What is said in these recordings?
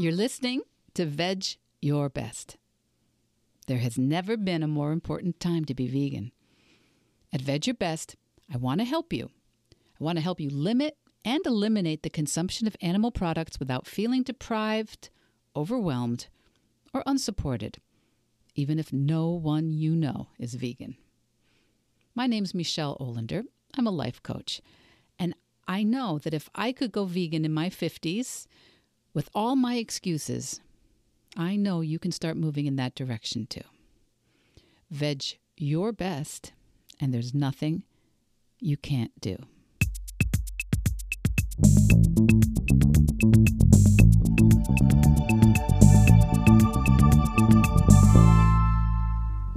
You're listening to Veg Your Best. There has never been a more important time to be vegan. At Veg Your Best, I want to help you. I want to help you limit and eliminate the consumption of animal products without feeling deprived, overwhelmed, or unsupported, even if no one you know is vegan. My name's Michele Olender. I'm a life coach. And I know that if I could go vegan in my 50s with all my excuses, I know you can start moving in that direction too. Veg your best, and there's nothing you can't do.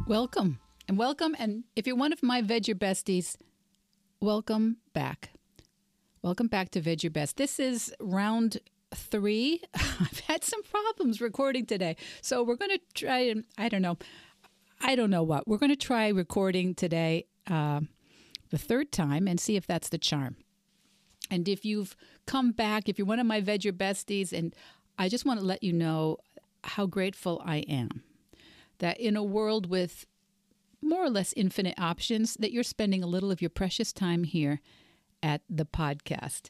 Welcome and welcome. And if you're one of my Veg Your Besties, welcome back. Welcome back to Veg Your Best. This is round three. I've had some problems recording today. So we're going to try and, I don't know, I don't know what. We're going to try recording today uh, the third time and see if that's the charm. And if you've come back, if you're one of my Veg Your Besties, and I just want to let you know how grateful I am that in a world with more or less infinite options, that you're spending a little of your precious time here at the podcast.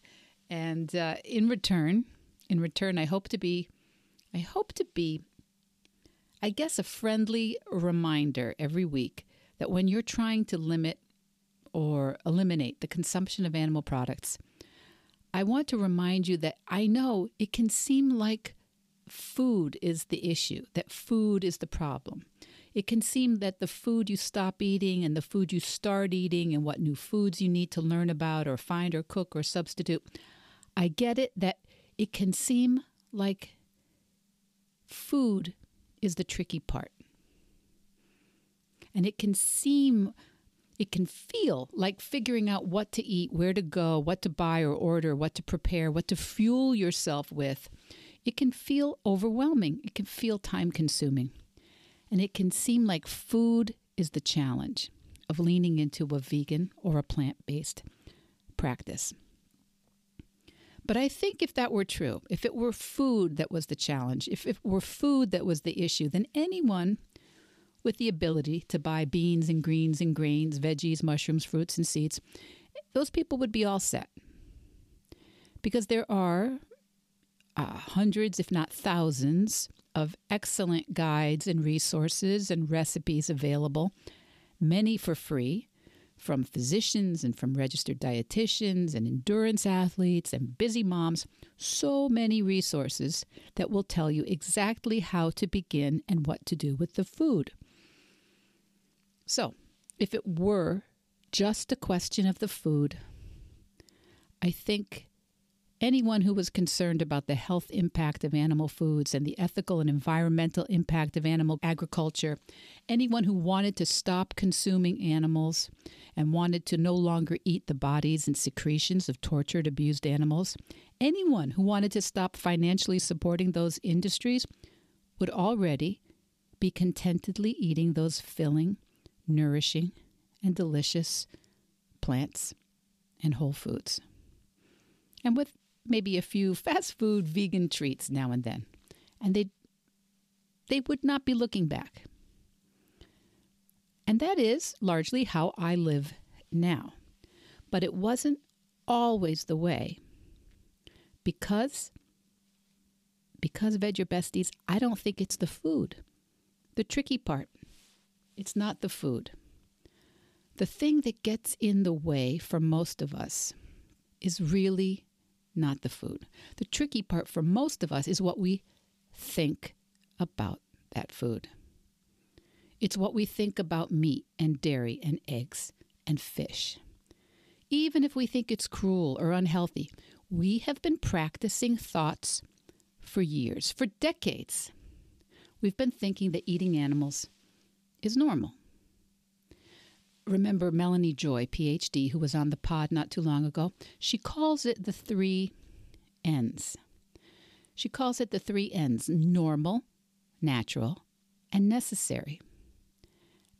And uh, in return, in return, I hope to be, I hope to be, I guess, a friendly reminder every week that when you're trying to limit or eliminate the consumption of animal products, I want to remind you that I know it can seem like food is the issue, that food is the problem. It can seem that the food you stop eating and the food you start eating and what new foods you need to learn about or find or cook or substitute. I get it that it can seem like food is the tricky part. And it can seem, it can feel like figuring out what to eat, where to go, what to buy or order, what to prepare, what to fuel yourself with it can feel overwhelming. It can feel time consuming. And it can seem like food is the challenge of leaning into a vegan or a plant based practice. But I think if that were true, if it were food that was the challenge, if it were food that was the issue, then anyone with the ability to buy beans and greens and grains, veggies, mushrooms, fruits, and seeds, those people would be all set. Because there are uh, hundreds, if not thousands, of excellent guides and resources and recipes available, many for free, from physicians and from registered dietitians and endurance athletes and busy moms. So many resources that will tell you exactly how to begin and what to do with the food. So, if it were just a question of the food, I think anyone who was concerned about the health impact of animal foods and the ethical and environmental impact of animal agriculture, anyone who wanted to stop consuming animals and wanted to no longer eat the bodies and secretions of tortured, abused animals, anyone who wanted to stop financially supporting those industries would already be contentedly eating those filling, nourishing, and delicious plants and whole foods. And with maybe a few fast food vegan treats now and then. And they they would not be looking back. And that is largely how I live now. But it wasn't always the way. Because because Veg Your Besties, I don't think it's the food. The tricky part, it's not the food. The thing that gets in the way for most of us is really not the food. The tricky part for most of us is what we think about that food. It's what we think about meat and dairy and eggs and fish. Even if we think it's cruel or unhealthy, we have been practicing thoughts for years, for decades. We've been thinking that eating animals is normal remember Melanie Joy, PhD, who was on the pod not too long ago. She calls it the three N's. She calls it the three N's normal, natural, and necessary.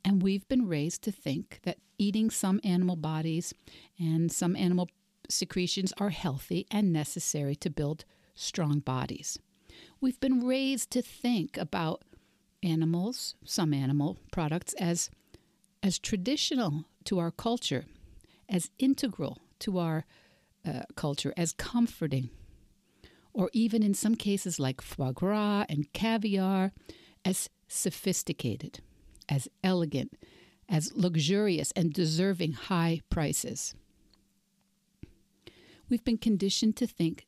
And we've been raised to think that eating some animal bodies and some animal secretions are healthy and necessary to build strong bodies. We've been raised to think about animals, some animal products, as, as traditional to our culture, as integral to our uh, culture, as comforting, or even in some cases like foie gras and caviar, as sophisticated, as elegant, as luxurious, and deserving high prices. We've been conditioned to think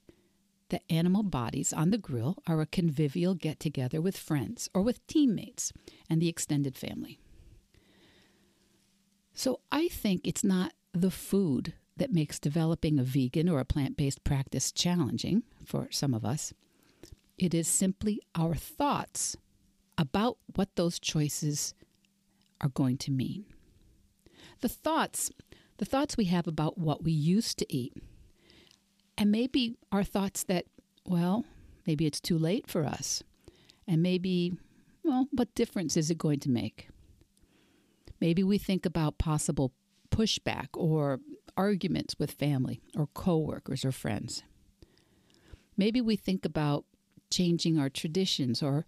that animal bodies on the grill are a convivial get together with friends or with teammates and the extended family. So I think it's not the food that makes developing a vegan or a plant based practice challenging for some of us. It is simply our thoughts about what those choices are going to mean. The thoughts, the thoughts we have about what we used to eat and maybe our thoughts that, well, maybe it's too late for us. And maybe, well, what difference is it going to make? Maybe we think about possible pushback or arguments with family or coworkers or friends. Maybe we think about changing our traditions or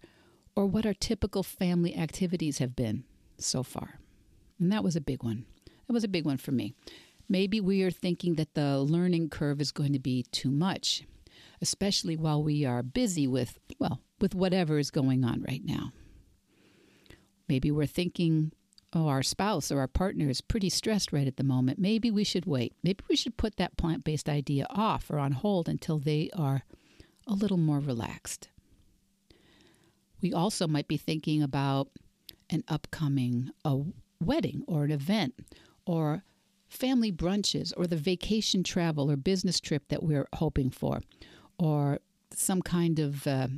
or what our typical family activities have been so far. And that was a big one. That was a big one for me. Maybe we are thinking that the learning curve is going to be too much, especially while we are busy with, well, with whatever is going on right now. Maybe we're thinking, oh, our spouse or our partner is pretty stressed right at the moment. Maybe we should wait. Maybe we should put that plant based idea off or on hold until they are a little more relaxed. We also might be thinking about an upcoming a wedding or an event or family brunches or the vacation travel or business trip that we're hoping for, or some kind of uh,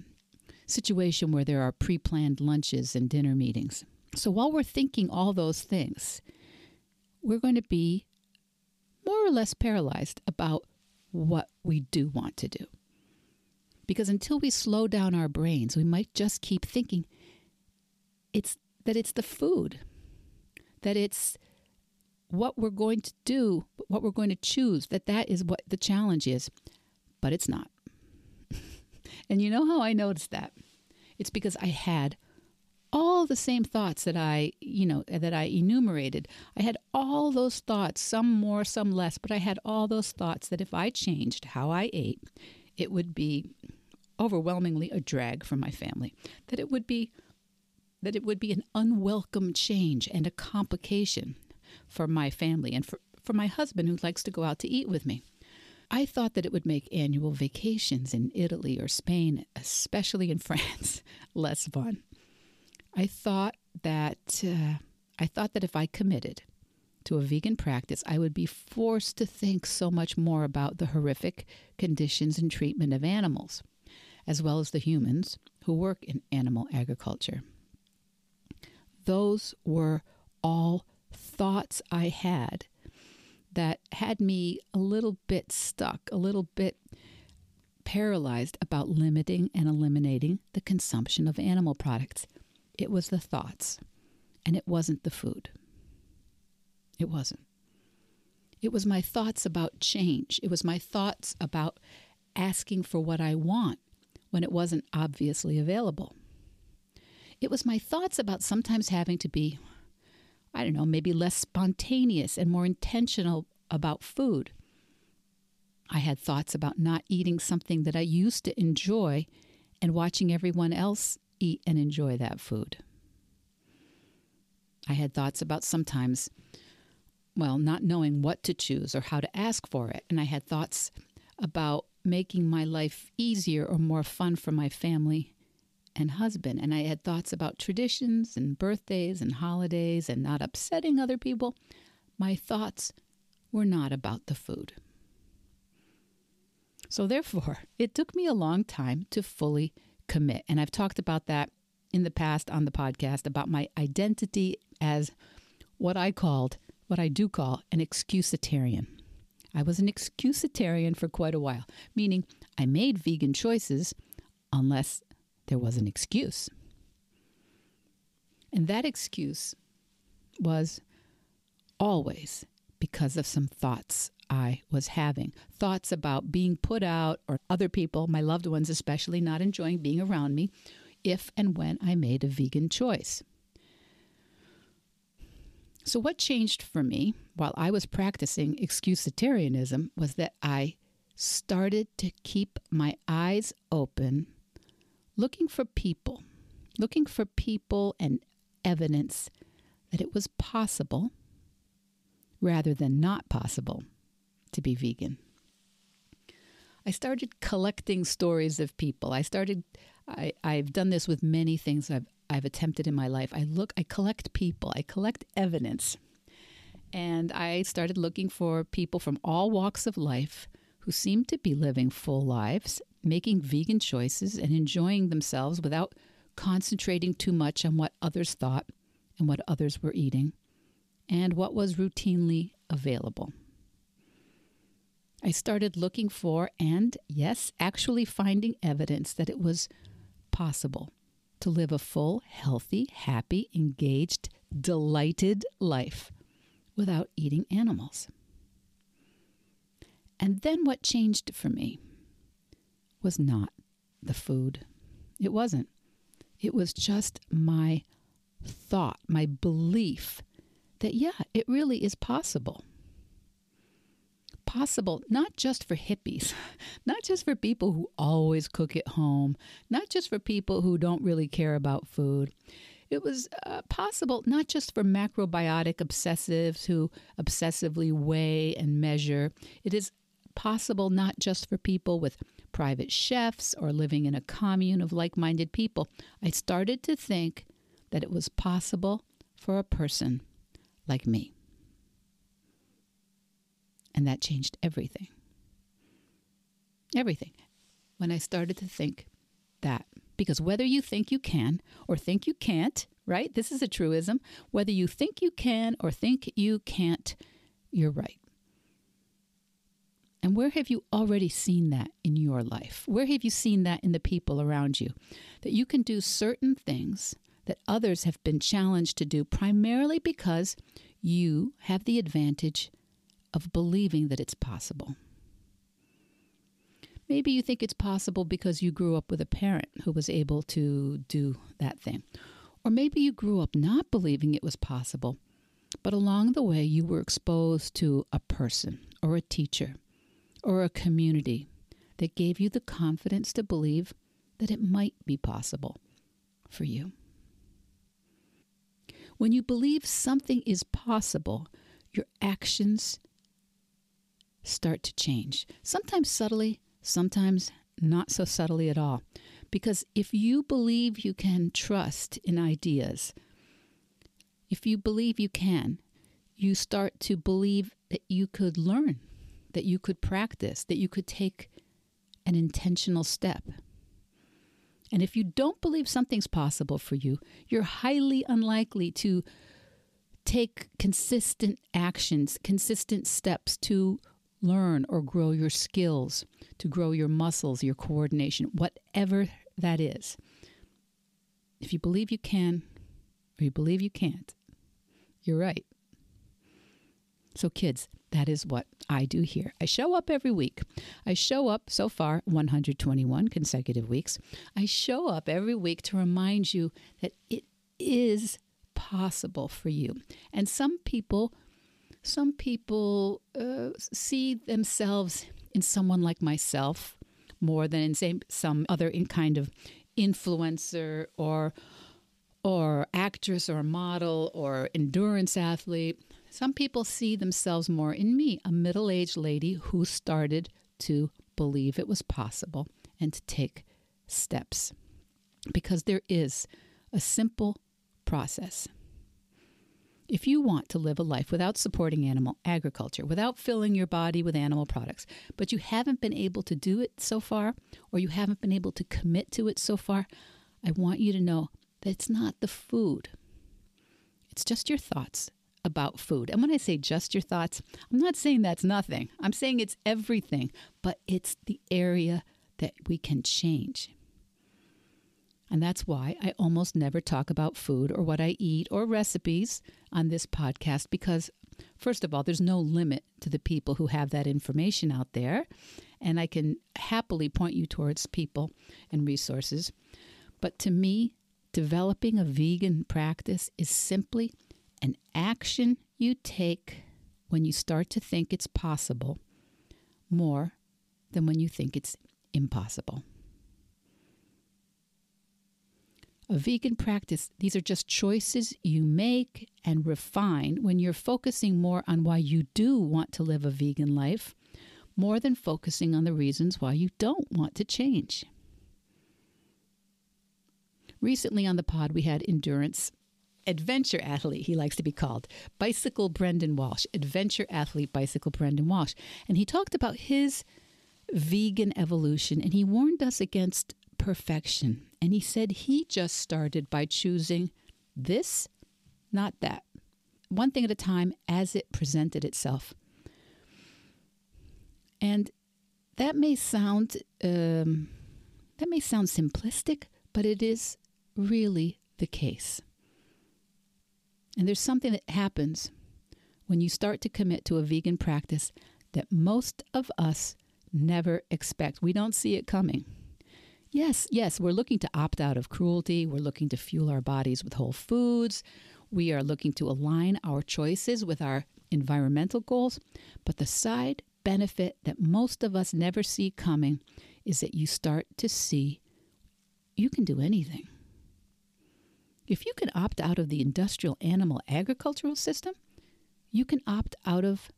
situation where there are pre planned lunches and dinner meetings. So while we're thinking all those things, we're going to be more or less paralyzed about what we do want to do. Because until we slow down our brains, we might just keep thinking it's that it's the food, that it's what we're going to do, what we're going to choose, that that is what the challenge is. But it's not. and you know how I noticed that? It's because I had all the same thoughts that I, you know, that I enumerated. I had all those thoughts, some more, some less, but I had all those thoughts that if I changed how I ate, it would be overwhelmingly a drag for my family. That it would be that it would be an unwelcome change and a complication for my family and for, for my husband who likes to go out to eat with me. I thought that it would make annual vacations in Italy or Spain, especially in France, less fun. I thought that uh, I thought that if I committed to a vegan practice, I would be forced to think so much more about the horrific conditions and treatment of animals, as well as the humans who work in animal agriculture. Those were all thoughts I had that had me a little bit stuck, a little bit paralyzed about limiting and eliminating the consumption of animal products. It was the thoughts, and it wasn't the food. It wasn't. It was my thoughts about change. It was my thoughts about asking for what I want when it wasn't obviously available. It was my thoughts about sometimes having to be I don't know, maybe less spontaneous and more intentional about food. I had thoughts about not eating something that I used to enjoy and watching everyone else eat and enjoy that food. I had thoughts about sometimes, well, not knowing what to choose or how to ask for it. And I had thoughts about making my life easier or more fun for my family and husband. And I had thoughts about traditions and birthdays and holidays and not upsetting other people. My thoughts were not about the food. So, therefore, it took me a long time to fully commit. And I've talked about that in the past on the podcast about my identity as what I called, what I do call, an excusitarian. I was an excusitarian for quite a while, meaning I made vegan choices unless there was an excuse. And that excuse was always because of some thoughts I was having, thoughts about being put out or other people, my loved ones especially, not enjoying being around me if and when I made a vegan choice. So, what changed for me while I was practicing excusitarianism was that I started to keep my eyes open, looking for people, looking for people and evidence that it was possible rather than not possible to be vegan. I started collecting stories of people. I started I, I've done this with many things I've I've attempted in my life. I look I collect people, I collect evidence. And I started looking for people from all walks of life who seemed to be living full lives, making vegan choices and enjoying themselves without concentrating too much on what others thought and what others were eating and what was routinely available. I started looking for and, yes, actually finding evidence that it was possible to live a full, healthy, happy, engaged, delighted life without eating animals. And then what changed for me was not the food. It wasn't. It was just my thought, my belief that, yeah, it really is possible. Possible not just for hippies, not just for people who always cook at home, not just for people who don't really care about food. It was uh, possible not just for macrobiotic obsessives who obsessively weigh and measure. It is possible not just for people with private chefs or living in a commune of like minded people. I started to think that it was possible for a person like me. And that changed everything. Everything. When I started to think that. Because whether you think you can or think you can't, right? This is a truism. Whether you think you can or think you can't, you're right. And where have you already seen that in your life? Where have you seen that in the people around you? That you can do certain things that others have been challenged to do primarily because you have the advantage of believing that it's possible. Maybe you think it's possible because you grew up with a parent who was able to do that thing. Or maybe you grew up not believing it was possible, but along the way you were exposed to a person or a teacher or a community that gave you the confidence to believe that it might be possible for you. When you believe something is possible, your actions start to change. Sometimes subtly, sometimes not so subtly at all. Because if you believe you can trust in ideas, if you believe you can, you start to believe that you could learn that you could practice, that you could take an intentional step. And if you don't believe something's possible for you, you're highly unlikely to take consistent actions, consistent steps to learn or grow your skills, to grow your muscles, your coordination, whatever that is. If you believe you can or you believe you can't, you're right. So, kids, that is what I do here. I show up every week. I show up so far 121 consecutive weeks. I show up every week to remind you that it is possible for you. And some people some people uh, see themselves in someone like myself more than in same, some other in kind of influencer or or actress or model or endurance athlete some people see themselves more in me, a middle aged lady who started to believe it was possible and to take steps. Because there is a simple process. If you want to live a life without supporting animal agriculture, without filling your body with animal products, but you haven't been able to do it so far, or you haven't been able to commit to it so far, I want you to know that it's not the food. It's just your thoughts about food. And when I say just your thoughts, I'm not saying that's nothing. I'm saying it's everything, but it's the area that we can change. And that's why I almost never talk about food or what I eat or recipes on this podcast because First of all, there's no limit to the people who have that information out there. And I can happily point you towards people and resources. But to me, developing a vegan practice is simply an action you take when you start to think it's possible more than when you think it's impossible. A vegan practice, these are just choices you make and refine when you're focusing more on why you do want to live a vegan life, more than focusing on the reasons why you don't want to change. Recently on the pod, we had endurance adventure athlete, he likes to be called, Bicycle Brendan Walsh, adventure athlete, Bicycle Brendan Walsh. And he talked about his vegan evolution and he warned us against perfection. And he said he just started by choosing this, not that. One thing at a time as it presented itself. And that may sound um, that may sound simplistic, but it is really the case. And there's something that happens when you start to commit to a vegan practice that most of us never expect. We don't see it coming. Yes, yes, we're looking to opt out of cruelty. We're looking to fuel our bodies with whole foods. We are looking to align our choices with our environmental goals. But the side benefit that most of us never see coming is that you start to see you can do anything. If you can opt out of the industrial animal agricultural system, you can opt out of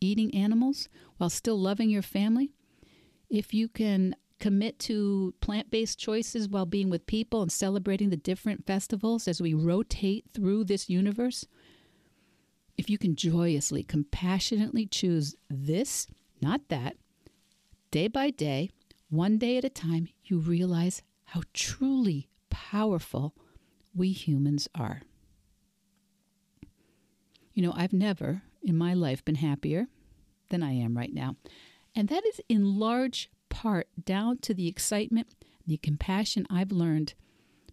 eating animals while still loving your family. If you can commit to plant based choices while being with people and celebrating the different festivals as we rotate through this universe, if you can joyously, compassionately choose this, not that, day by day, one day at a time, you realize how truly powerful we humans are. You know, I've never in my life been happier than I am right now. And that is in large part down to the excitement, the compassion I've learned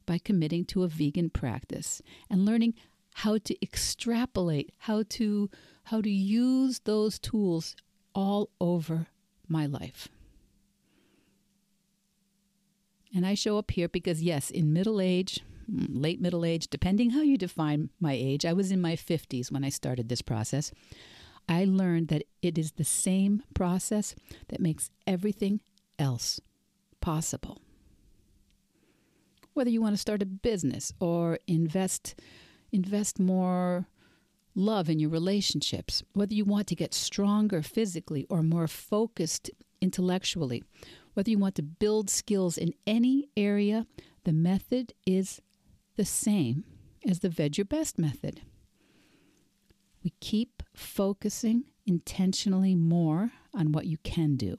by committing to a vegan practice and learning how to extrapolate, how to how to use those tools all over my life. And I show up here because yes, in middle age, late middle age, depending how you define my age, I was in my 50s when I started this process. I learned that it is the same process that makes everything else possible. Whether you want to start a business or invest invest more love in your relationships, whether you want to get stronger physically or more focused intellectually, whether you want to build skills in any area, the method is the same as the Veg Your Best method. We keep focusing intentionally more on what you can do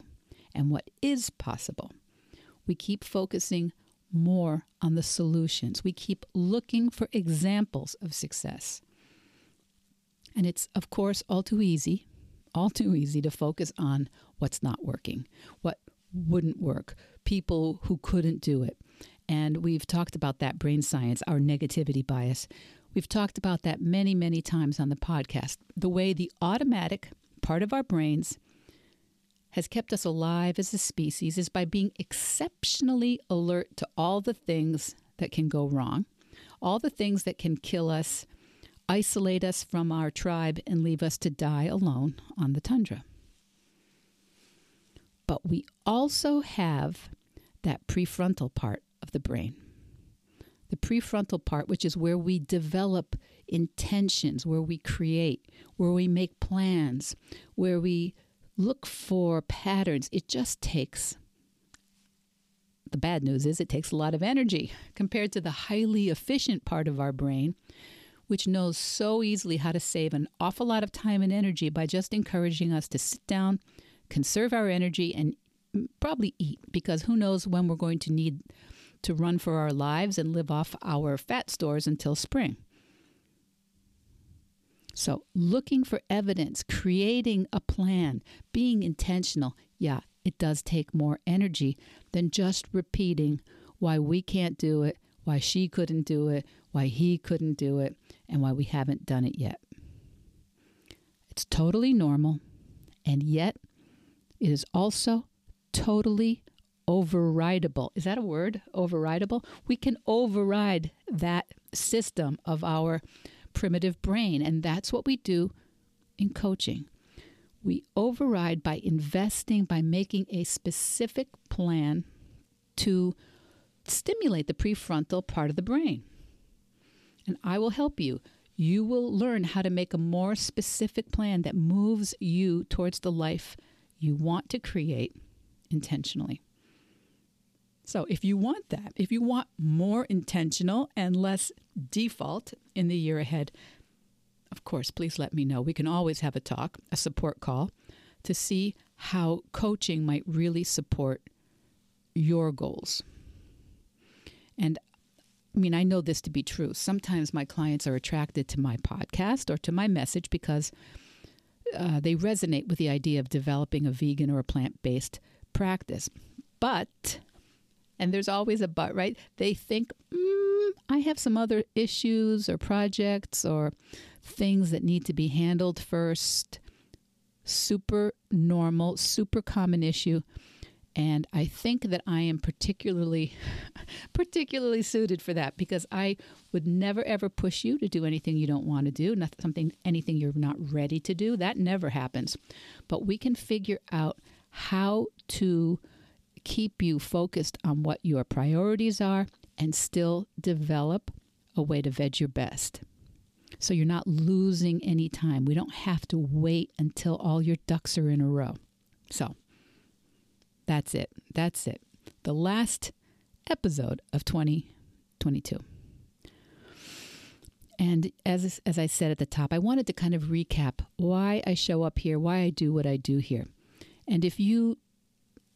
and what is possible. We keep focusing more on the solutions. We keep looking for examples of success. And it's, of course, all too easy, all too easy to focus on what's not working, what wouldn't work, people who couldn't do it. And we've talked about that brain science, our negativity bias. We've talked about that many, many times on the podcast. The way the automatic part of our brains has kept us alive as a species is by being exceptionally alert to all the things that can go wrong, all the things that can kill us, isolate us from our tribe, and leave us to die alone on the tundra. But we also have that prefrontal part of the brain. The prefrontal part, which is where we develop intentions, where we create, where we make plans, where we look for patterns. It just takes, the bad news is, it takes a lot of energy compared to the highly efficient part of our brain, which knows so easily how to save an awful lot of time and energy by just encouraging us to sit down, conserve our energy, and probably eat because who knows when we're going to need to run for our lives and live off our fat stores until spring. So, looking for evidence, creating a plan, being intentional, yeah, it does take more energy than just repeating why we can't do it, why she couldn't do it, why he couldn't do it, and why we haven't done it yet. It's totally normal, and yet it is also totally overridable. Is that a word? Overridable? We can override that system of our primitive brain, and that's what we do in coaching. We override by investing, by making a specific plan to stimulate the prefrontal part of the brain. And I will help you. You will learn how to make a more specific plan that moves you towards the life you want to create intentionally. So, if you want that, if you want more intentional and less default in the year ahead, of course, please let me know. We can always have a talk, a support call, to see how coaching might really support your goals. And I mean, I know this to be true. Sometimes my clients are attracted to my podcast or to my message because uh, they resonate with the idea of developing a vegan or a plant based practice. But, and there's always a but, right? They think, mm, I have some other issues or projects or things that need to be handled first. Super normal, super common issue. And I think that I am particularly particularly suited for that because I would never ever push you to do anything you don't want to do, not something anything you're not ready to do. That never happens. But we can figure out how to keep you focused on what your priorities are and still develop a way to veg your best. So you're not losing any time. We don't have to wait until all your ducks are in a row. So that's it. That's it. The last episode of 2022. And as, as I said at the top, I wanted to kind of recap why I show up here, why I do what I do here. And if you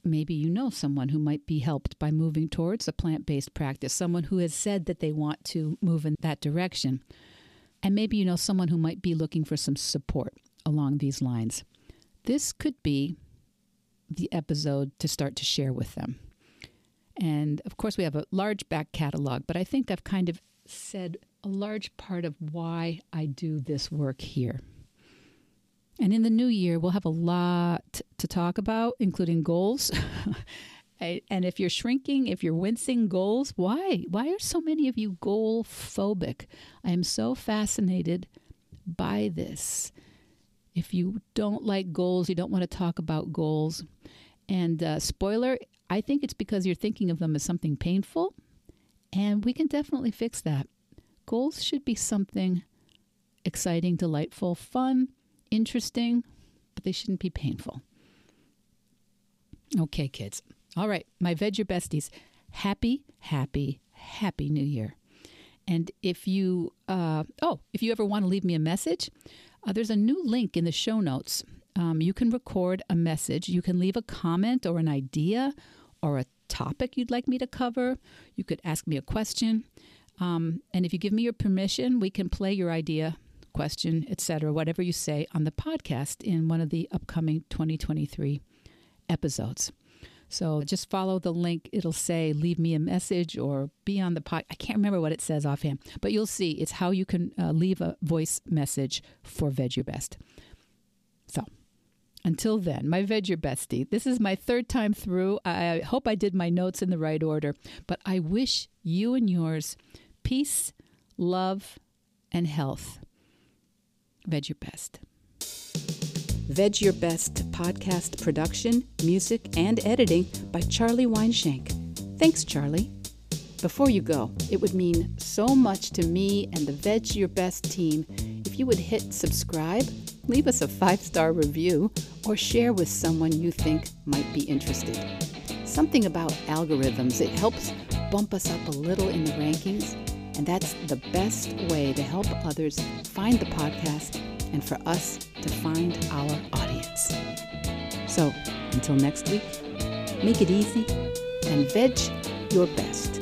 maybe you know someone who might be helped by moving towards a plant based practice, someone who has said that they want to move in that direction. And maybe you know someone who might be looking for some support along these lines. This could be the episode to start to share with them. And of course, we have a large back catalog, but I think I've kind of said a large part of why I do this work here. And in the new year, we'll have a lot to talk about, including goals. and if you're shrinking, if you're wincing goals, why? Why are so many of you goal phobic? I am so fascinated by this. If you don't like goals, you don't want to talk about goals. And uh, spoiler, I think it's because you're thinking of them as something painful. And we can definitely fix that. Goals should be something exciting, delightful, fun, interesting, but they shouldn't be painful. Okay, kids. All right, my Veg Your Besties. Happy, happy, happy New Year. And if you, uh, oh, if you ever want to leave me a message, uh, there's a new link in the show notes. Um, you can record a message. You can leave a comment or an idea or a topic you'd like me to cover. You could ask me a question. Um, and if you give me your permission, we can play your idea, question, etc., whatever you say on the podcast in one of the upcoming 2023 episodes. So just follow the link. It'll say leave me a message or be on the pod. I can't remember what it says offhand, but you'll see it's how you can uh, leave a voice message for Veg Your Best. So until then, my Veg Your Bestie, this is my third time through. I hope I did my notes in the right order, but I wish you and yours peace, love, and health. Veg Your Best. Veg Your Best podcast production, music, and editing by Charlie Weinshank. Thanks, Charlie. Before you go, it would mean so much to me and the Veg Your Best team if you would hit subscribe, leave us a five star review, or share with someone you think might be interested. Something about algorithms, it helps bump us up a little in the rankings, and that's the best way to help others find the podcast and for us to find our audience. So, until next week, make it easy and veg your best.